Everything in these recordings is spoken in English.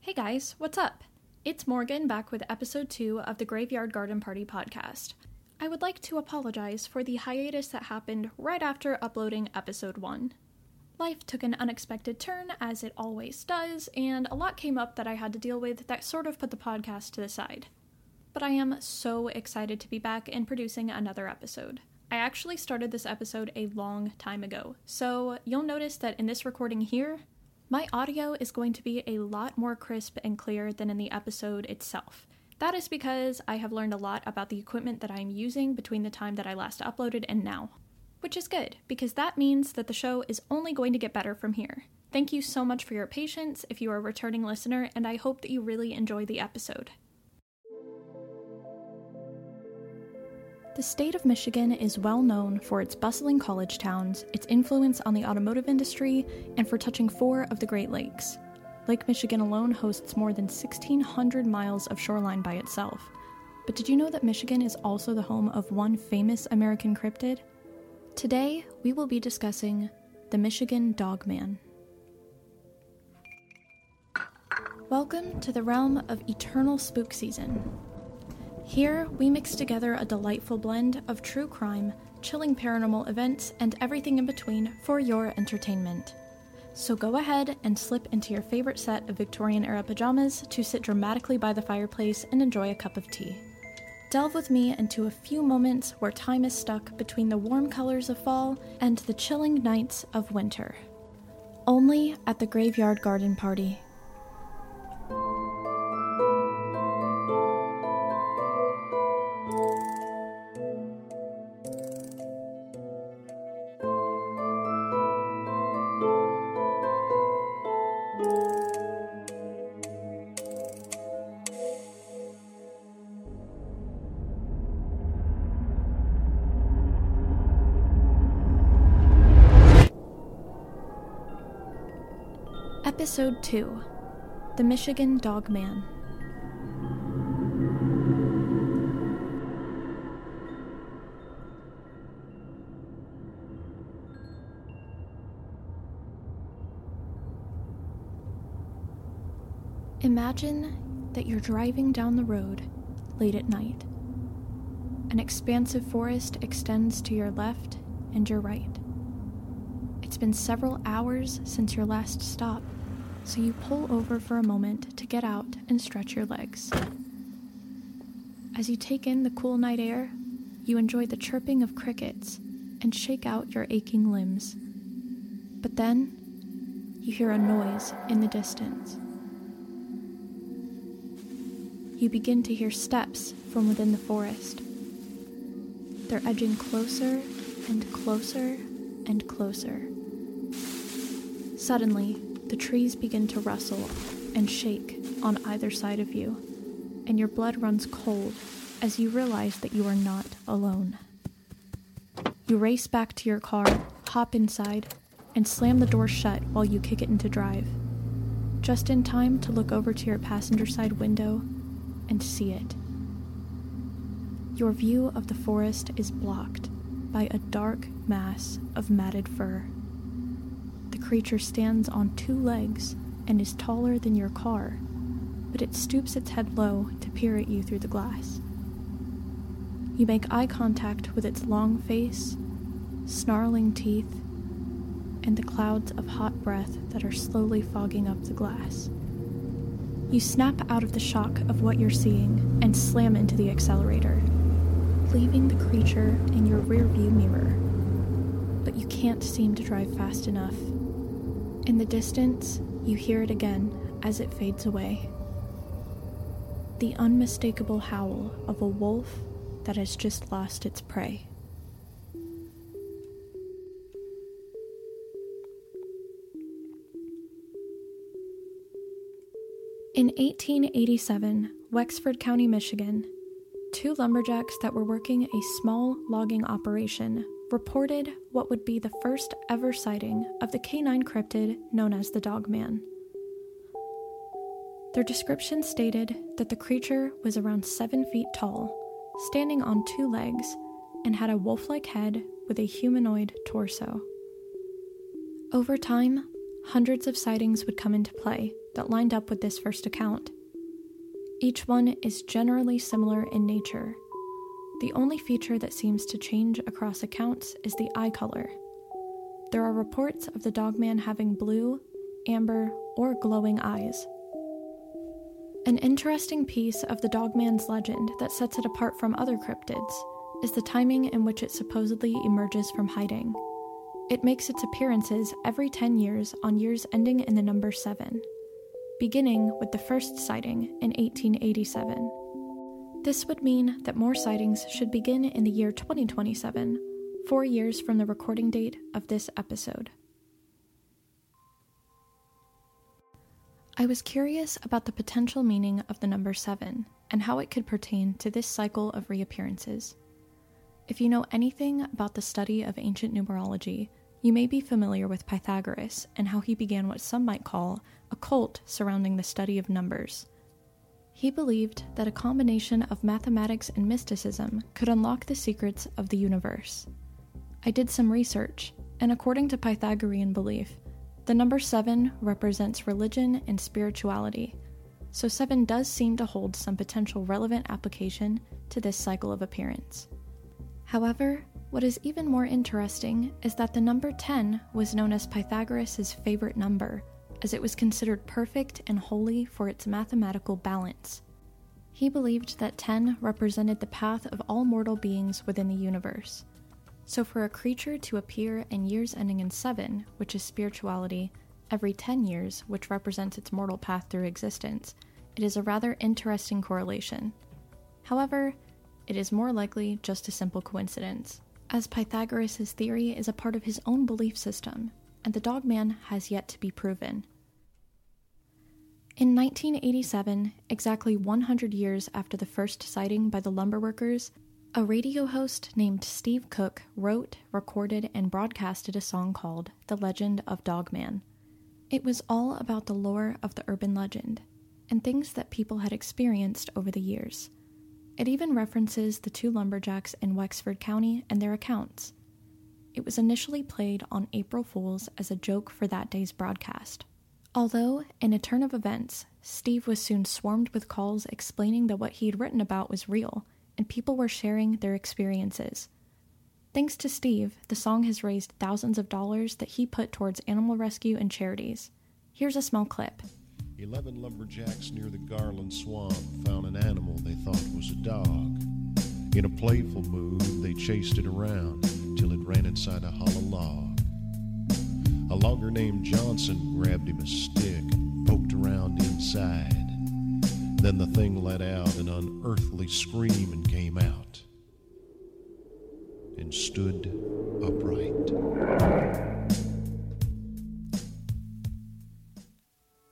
Hey guys, what's up? It's Morgan back with episode 2 of the Graveyard Garden Party podcast. I would like to apologize for the hiatus that happened right after uploading episode 1. Life took an unexpected turn, as it always does, and a lot came up that I had to deal with that sort of put the podcast to the side. But I am so excited to be back and producing another episode. I actually started this episode a long time ago, so you'll notice that in this recording here, my audio is going to be a lot more crisp and clear than in the episode itself. That is because I have learned a lot about the equipment that I am using between the time that I last uploaded and now. Which is good, because that means that the show is only going to get better from here. Thank you so much for your patience if you are a returning listener, and I hope that you really enjoy the episode. The state of Michigan is well known for its bustling college towns, its influence on the automotive industry, and for touching four of the Great Lakes. Lake Michigan alone hosts more than 1,600 miles of shoreline by itself. But did you know that Michigan is also the home of one famous American cryptid? Today, we will be discussing the Michigan Dogman. Welcome to the realm of eternal spook season. Here, we mix together a delightful blend of true crime, chilling paranormal events, and everything in between for your entertainment. So go ahead and slip into your favorite set of Victorian era pajamas to sit dramatically by the fireplace and enjoy a cup of tea. Delve with me into a few moments where time is stuck between the warm colors of fall and the chilling nights of winter. Only at the Graveyard Garden Party. Episode 2 The Michigan Dogman. Imagine that you're driving down the road late at night. An expansive forest extends to your left and your right. It's been several hours since your last stop, so you pull over for a moment to get out and stretch your legs. As you take in the cool night air, you enjoy the chirping of crickets and shake out your aching limbs. But then, you hear a noise in the distance. You begin to hear steps from within the forest. They're edging closer and closer and closer. Suddenly, the trees begin to rustle and shake on either side of you, and your blood runs cold as you realize that you are not alone. You race back to your car, hop inside, and slam the door shut while you kick it into drive, just in time to look over to your passenger side window and see it. Your view of the forest is blocked by a dark mass of matted fur. Creature stands on two legs and is taller than your car, but it stoops its head low to peer at you through the glass. You make eye contact with its long face, snarling teeth, and the clouds of hot breath that are slowly fogging up the glass. You snap out of the shock of what you're seeing and slam into the accelerator, leaving the creature in your rearview mirror. But you can't seem to drive fast enough. In the distance, you hear it again as it fades away. The unmistakable howl of a wolf that has just lost its prey. In 1887, Wexford County, Michigan, two lumberjacks that were working a small logging operation reported what would be the first ever sighting of the canine cryptid known as the Dogman. Their description stated that the creature was around seven feet tall, standing on two legs, and had a wolf like head with a humanoid torso. Over time, hundreds of sightings would come into play that lined up with this first account. Each one is generally similar in nature. The only feature that seems to change across accounts is the eye color. There are reports of the dogman having blue, amber, or glowing eyes. An interesting piece of the dogman's legend that sets it apart from other cryptids is the timing in which it supposedly emerges from hiding. It makes its appearances every 10 years on years ending in the number 7, beginning with the first sighting in 1887. This would mean that more sightings should begin in the year 2027, four years from the recording date of this episode. I was curious about the potential meaning of the number 7 and how it could pertain to this cycle of reappearances. If you know anything about the study of ancient numerology, you may be familiar with Pythagoras and how he began what some might call a cult surrounding the study of numbers. He believed that a combination of mathematics and mysticism could unlock the secrets of the universe. I did some research, and according to Pythagorean belief, the number 7 represents religion and spirituality, so 7 does seem to hold some potential relevant application to this cycle of appearance. However, what is even more interesting is that the number 10 was known as Pythagoras' favorite number, as it was considered perfect and holy for its mathematical balance. He believed that 10 represented the path of all mortal beings within the universe. So, for a creature to appear in years ending in 7, which is spirituality, every 10 years, which represents its mortal path through existence, it is a rather interesting correlation. However, it is more likely just a simple coincidence, as Pythagoras' theory is a part of his own belief system, and the dogman has yet to be proven. In 1987, exactly 100 years after the first sighting by the lumberworkers, a radio host named Steve Cook wrote, recorded, and broadcasted a song called The Legend of Dogman. It was all about the lore of the urban legend and things that people had experienced over the years. It even references the two lumberjacks in Wexford County and their accounts. It was initially played on April Fools as a joke for that day's broadcast. Although, in a turn of events, Steve was soon swarmed with calls explaining that what he had written about was real, and people were sharing their experiences. Thanks to Steve, the song has raised thousands of dollars that he put towards animal rescue and charities. Here's a small clip. Eleven lumberjacks near the Garland Swamp found an animal they thought was a dog. In a playful mood, they chased it around till it ran inside a hollow log. A logger named Johnson grabbed him a stick and poked around inside. Then the thing let out an unearthly scream and came out and stood upright.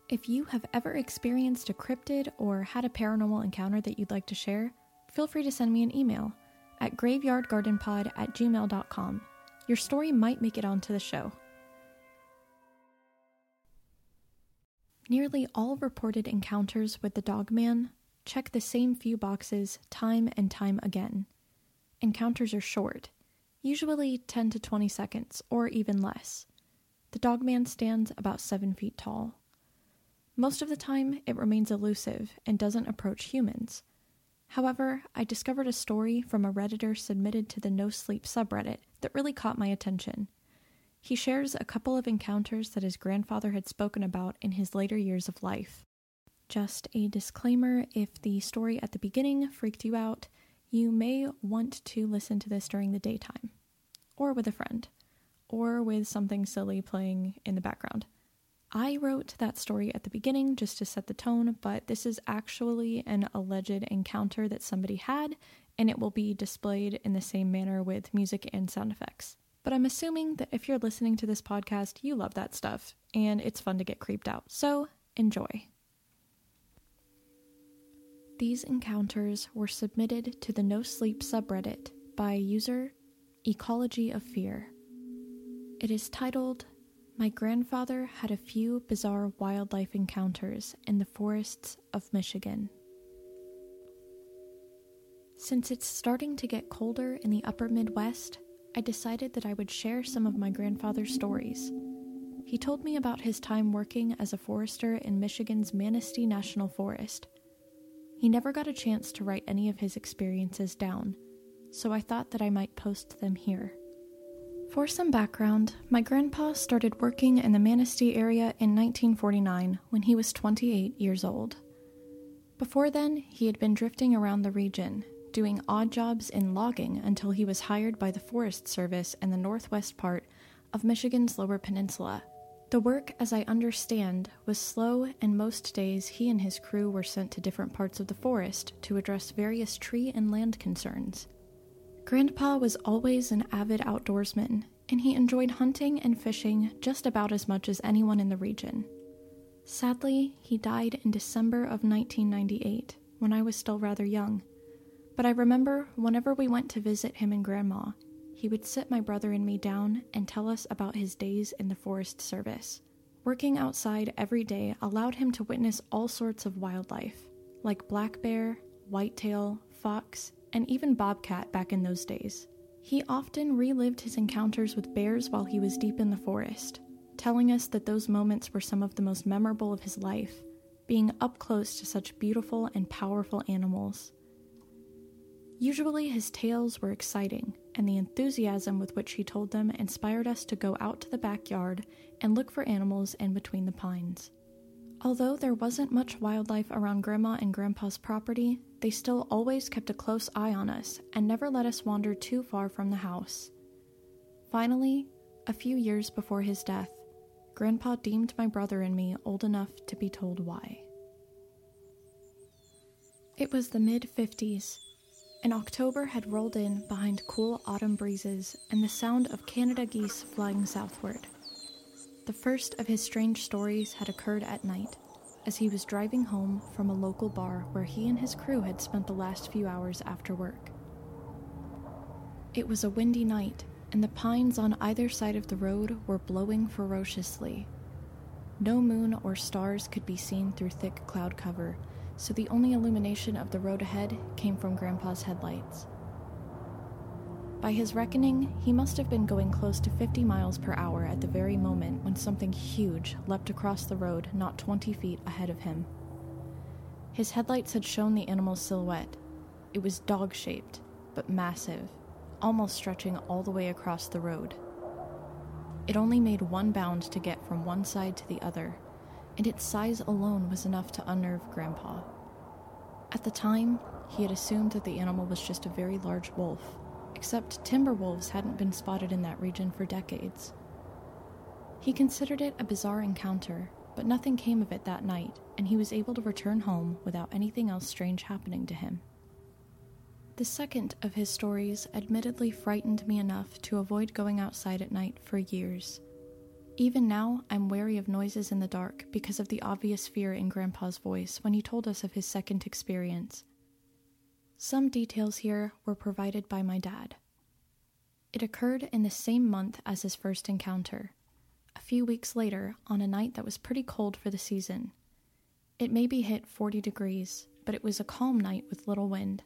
If you have ever experienced a cryptid or had a paranormal encounter that you'd like to share, feel free to send me an email at graveyardgardenpod at gmail.com. Your story might make it onto the show. Nearly all reported encounters with the dogman check the same few boxes time and time again. Encounters are short, usually 10 to 20 seconds, or even less. The dogman stands about 7 feet tall. Most of the time, it remains elusive and doesn't approach humans. However, I discovered a story from a Redditor submitted to the No Sleep subreddit that really caught my attention. He shares a couple of encounters that his grandfather had spoken about in his later years of life. Just a disclaimer if the story at the beginning freaked you out, you may want to listen to this during the daytime, or with a friend, or with something silly playing in the background. I wrote that story at the beginning just to set the tone, but this is actually an alleged encounter that somebody had, and it will be displayed in the same manner with music and sound effects. But I'm assuming that if you're listening to this podcast, you love that stuff, and it's fun to get creeped out. So enjoy. These encounters were submitted to the No Sleep subreddit by user Ecology of Fear. It is titled my grandfather had a few bizarre wildlife encounters in the forests of Michigan. Since it's starting to get colder in the upper Midwest, I decided that I would share some of my grandfather's stories. he told me about his time working as a forester in Michigan's Manistee National Forest. He never got a chance to write any of his experiences down, so I thought that I might post them here. For some background, my grandpa started working in the Manistee area in 1949 when he was 28 years old. Before then, he had been drifting around the region, doing odd jobs in logging until he was hired by the Forest Service in the northwest part of Michigan's Lower Peninsula the work, as I understand, was slow, and most days he and his crew were sent to different parts of the forest to address various tree and land concerns. Grandpa was always an avid outdoorsman, and he enjoyed hunting and fishing just about as much as anyone in the region. Sadly, he died in December of 1998, when I was still rather young. But I remember whenever we went to visit him and Grandma, he would sit my brother and me down and tell us about his days in the Forest Service. Working outside every day allowed him to witness all sorts of wildlife, like black bear, whitetail, fox, and even bobcat back in those days. He often relived his encounters with bears while he was deep in the forest, telling us that those moments were some of the most memorable of his life, being up close to such beautiful and powerful animals. Usually, his tales were exciting, and the enthusiasm with which he told them inspired us to go out to the backyard and look for animals in between the pines. Although there wasn't much wildlife around Grandma and Grandpa's property, they still always kept a close eye on us and never let us wander too far from the house. Finally, a few years before his death, Grandpa deemed my brother and me old enough to be told why. It was the mid 50s, and October had rolled in behind cool autumn breezes and the sound of Canada geese flying southward. The first of his strange stories had occurred at night, as he was driving home from a local bar where he and his crew had spent the last few hours after work. It was a windy night, and the pines on either side of the road were blowing ferociously. No moon or stars could be seen through thick cloud cover, so the only illumination of the road ahead came from Grandpa's headlights. By his reckoning, he must have been going close to 50 miles per hour at the very moment when something huge leapt across the road not 20 feet ahead of him. His headlights had shown the animal's silhouette. It was dog shaped, but massive, almost stretching all the way across the road. It only made one bound to get from one side to the other, and its size alone was enough to unnerve Grandpa. At the time, he had assumed that the animal was just a very large wolf, except timber wolves hadn't been spotted in that region for decades. He considered it a bizarre encounter, but nothing came of it that night, and he was able to return home without anything else strange happening to him. The second of his stories admittedly frightened me enough to avoid going outside at night for years. Even now, I'm wary of noises in the dark because of the obvious fear in Grandpa's voice when he told us of his second experience. Some details here were provided by my dad. It occurred in the same month as his first encounter, a few weeks later, on a night that was pretty cold for the season. It maybe hit 40 degrees, but it was a calm night with little wind.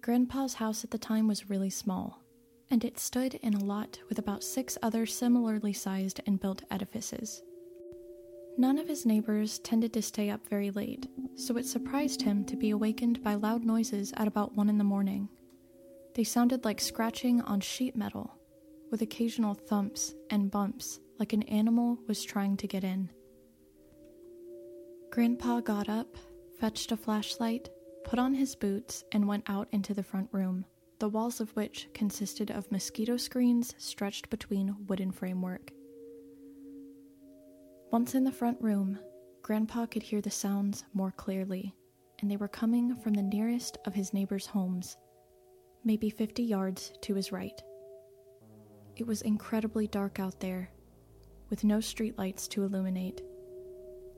Grandpa's house at the time was really small, and it stood in a lot with about six other similarly sized and built edifices. None of his neighbors tended to stay up very late, so it surprised him to be awakened by loud noises at about one in the morning. They sounded like scratching on sheet metal, with occasional thumps and bumps like an animal was trying to get in. Grandpa got up, fetched a flashlight, put on his boots, and went out into the front room, the walls of which consisted of mosquito screens stretched between wooden framework. Once in the front room, Grandpa could hear the sounds more clearly, and they were coming from the nearest of his neighbors' homes, maybe 50 yards to his right. It was incredibly dark out there, with no streetlights to illuminate.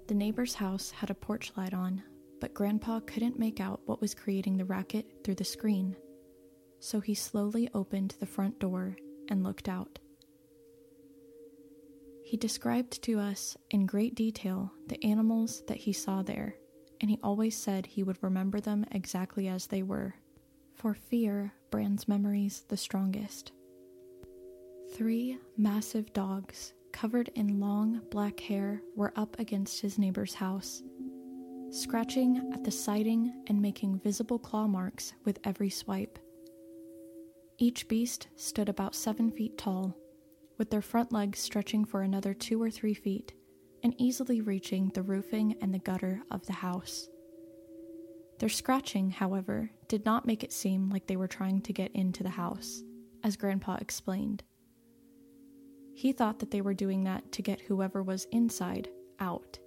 The neighbor's house had a porch light on, but Grandpa couldn't make out what was creating the racket through the screen. So he slowly opened the front door and looked out. He described to us in great detail the animals that he saw there, and he always said he would remember them exactly as they were. For fear brands memories the strongest. Three massive dogs, covered in long black hair, were up against his neighbor's house, scratching at the siding and making visible claw marks with every swipe. Each beast stood about seven feet tall, with their front legs stretching for another two or three feet and easily reaching the roofing and the gutter of the house. Their scratching, however, did not make it seem like they were trying to get into the house, as Grandpa explained. He thought that they were doing that to get whoever was inside out.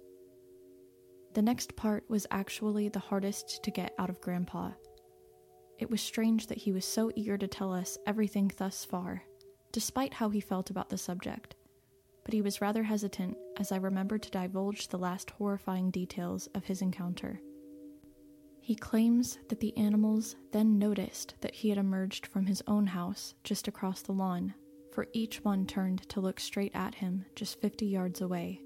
The next part was actually the hardest to get out of Grandpa. It was strange that he was so eager to tell us everything thus far, despite how he felt about the subject but he was rather hesitant as I remembered to divulge the last horrifying details of his encounter. He claims that the animals then noticed that he had emerged from his own house just across the lawn, for each one turned to look straight at him just 50 yards away.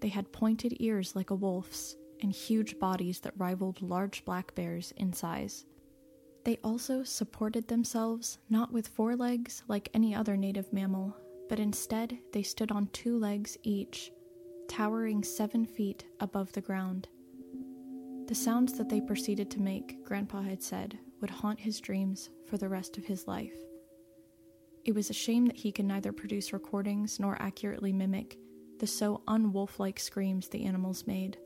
They had pointed ears like a wolf's and huge bodies that rivaled large black bears in size. They also supported themselves not with forelegs like any other native mammal, but instead they stood on two legs each, towering seven feet above the ground. The sounds that they proceeded to make, Grandpa had said, would haunt his dreams for the rest of his life. It was a shame that he could neither produce recordings nor accurately mimic the so unwolf like screams the animals made.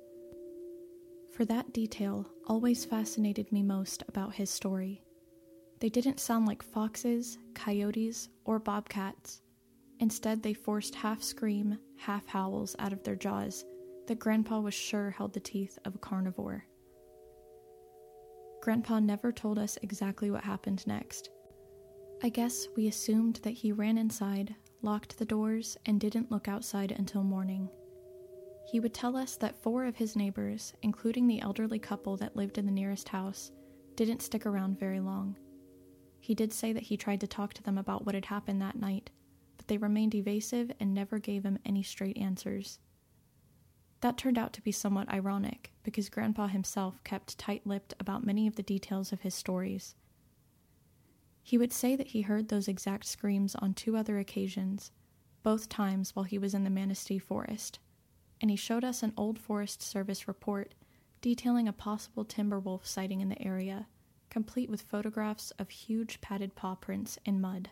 For that detail always fascinated me most about his story. They didn't sound like foxes, coyotes, or bobcats. Instead, they forced half scream, half howls out of their jaws that Grandpa was sure held the teeth of a carnivore. Grandpa never told us exactly what happened next. I guess we assumed that he ran inside, locked the doors, and didn't look outside until morning. He would tell us that four of his neighbors, including the elderly couple that lived in the nearest house, didn't stick around very long. He did say that he tried to talk to them about what had happened that night, but they remained evasive and never gave him any straight answers. That turned out to be somewhat ironic, because Grandpa himself kept tight lipped about many of the details of his stories. He would say that he heard those exact screams on two other occasions, both times while he was in the Manistee Forest, and he showed us an old Forest Service report detailing a possible timber wolf sighting in the area, complete with photographs of huge padded paw prints in mud.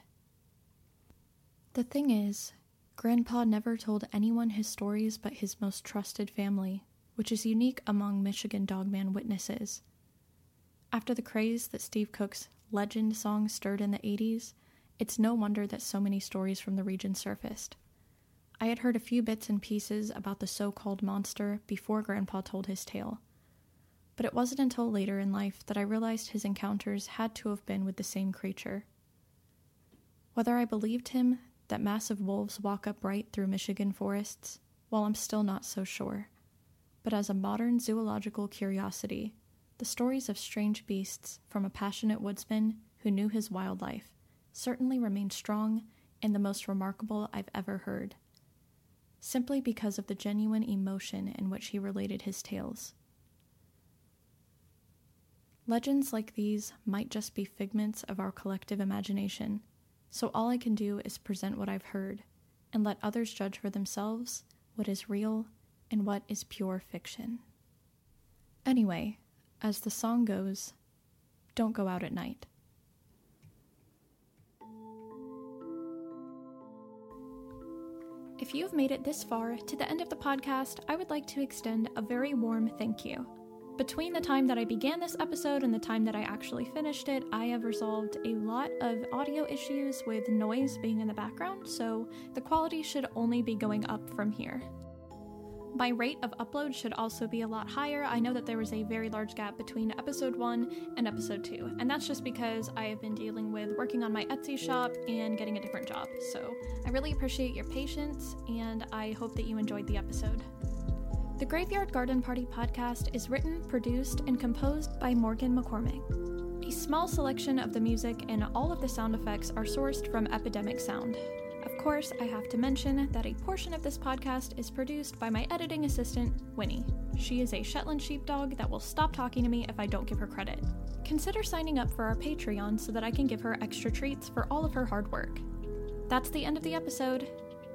The thing is, Grandpa never told anyone his stories but his most trusted family, which is unique among Michigan Dogman witnesses. After the craze that Steve Cook's legend song stirred in the 80s, it's no wonder that so many stories from the region surfaced. I had heard a few bits and pieces about the so called monster before Grandpa told his tale. But it wasn't until later in life that I realized his encounters had to have been with the same creature. Whether I believed him, that massive wolves walk upright through Michigan forests? Well, I'm still not so sure. But as a modern zoological curiosity, the stories of strange beasts from a passionate woodsman who knew his wildlife certainly remain strong and the most remarkable I've ever heard, simply because of the genuine emotion in which he related his tales. Legends like these might just be figments of our collective imagination so all I can do is present what I've heard and let others judge for themselves what is real and what is pure fiction. Anyway, as the song goes, don't go out at night. If you have made it this far to the end of the podcast, I would like to extend a very warm thank you. Between the time that I began this episode and the time that I actually finished it, I have resolved a lot of audio issues with noise being in the background, so the quality should only be going up from here. My rate of upload should also be a lot higher. I know that there was a very large gap between episode 1 and episode 2, and that's just because I have been dealing with working on my Etsy shop and getting a different job. So I really appreciate your patience, and I hope that you enjoyed the episode. The Graveyard Garden Party podcast is written, produced, and composed by Morgan McCormick. A small selection of the music and all of the sound effects are sourced from Epidemic Sound. Of course, I have to mention that a portion of this podcast is produced by my editing assistant, Winnie. She is a Shetland sheepdog that will stop talking to me if I don't give her credit. Consider signing up for our Patreon so that I can give her extra treats for all of her hard work. That's the end of the episode.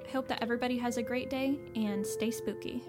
I hope that everybody has a great day and stay spooky.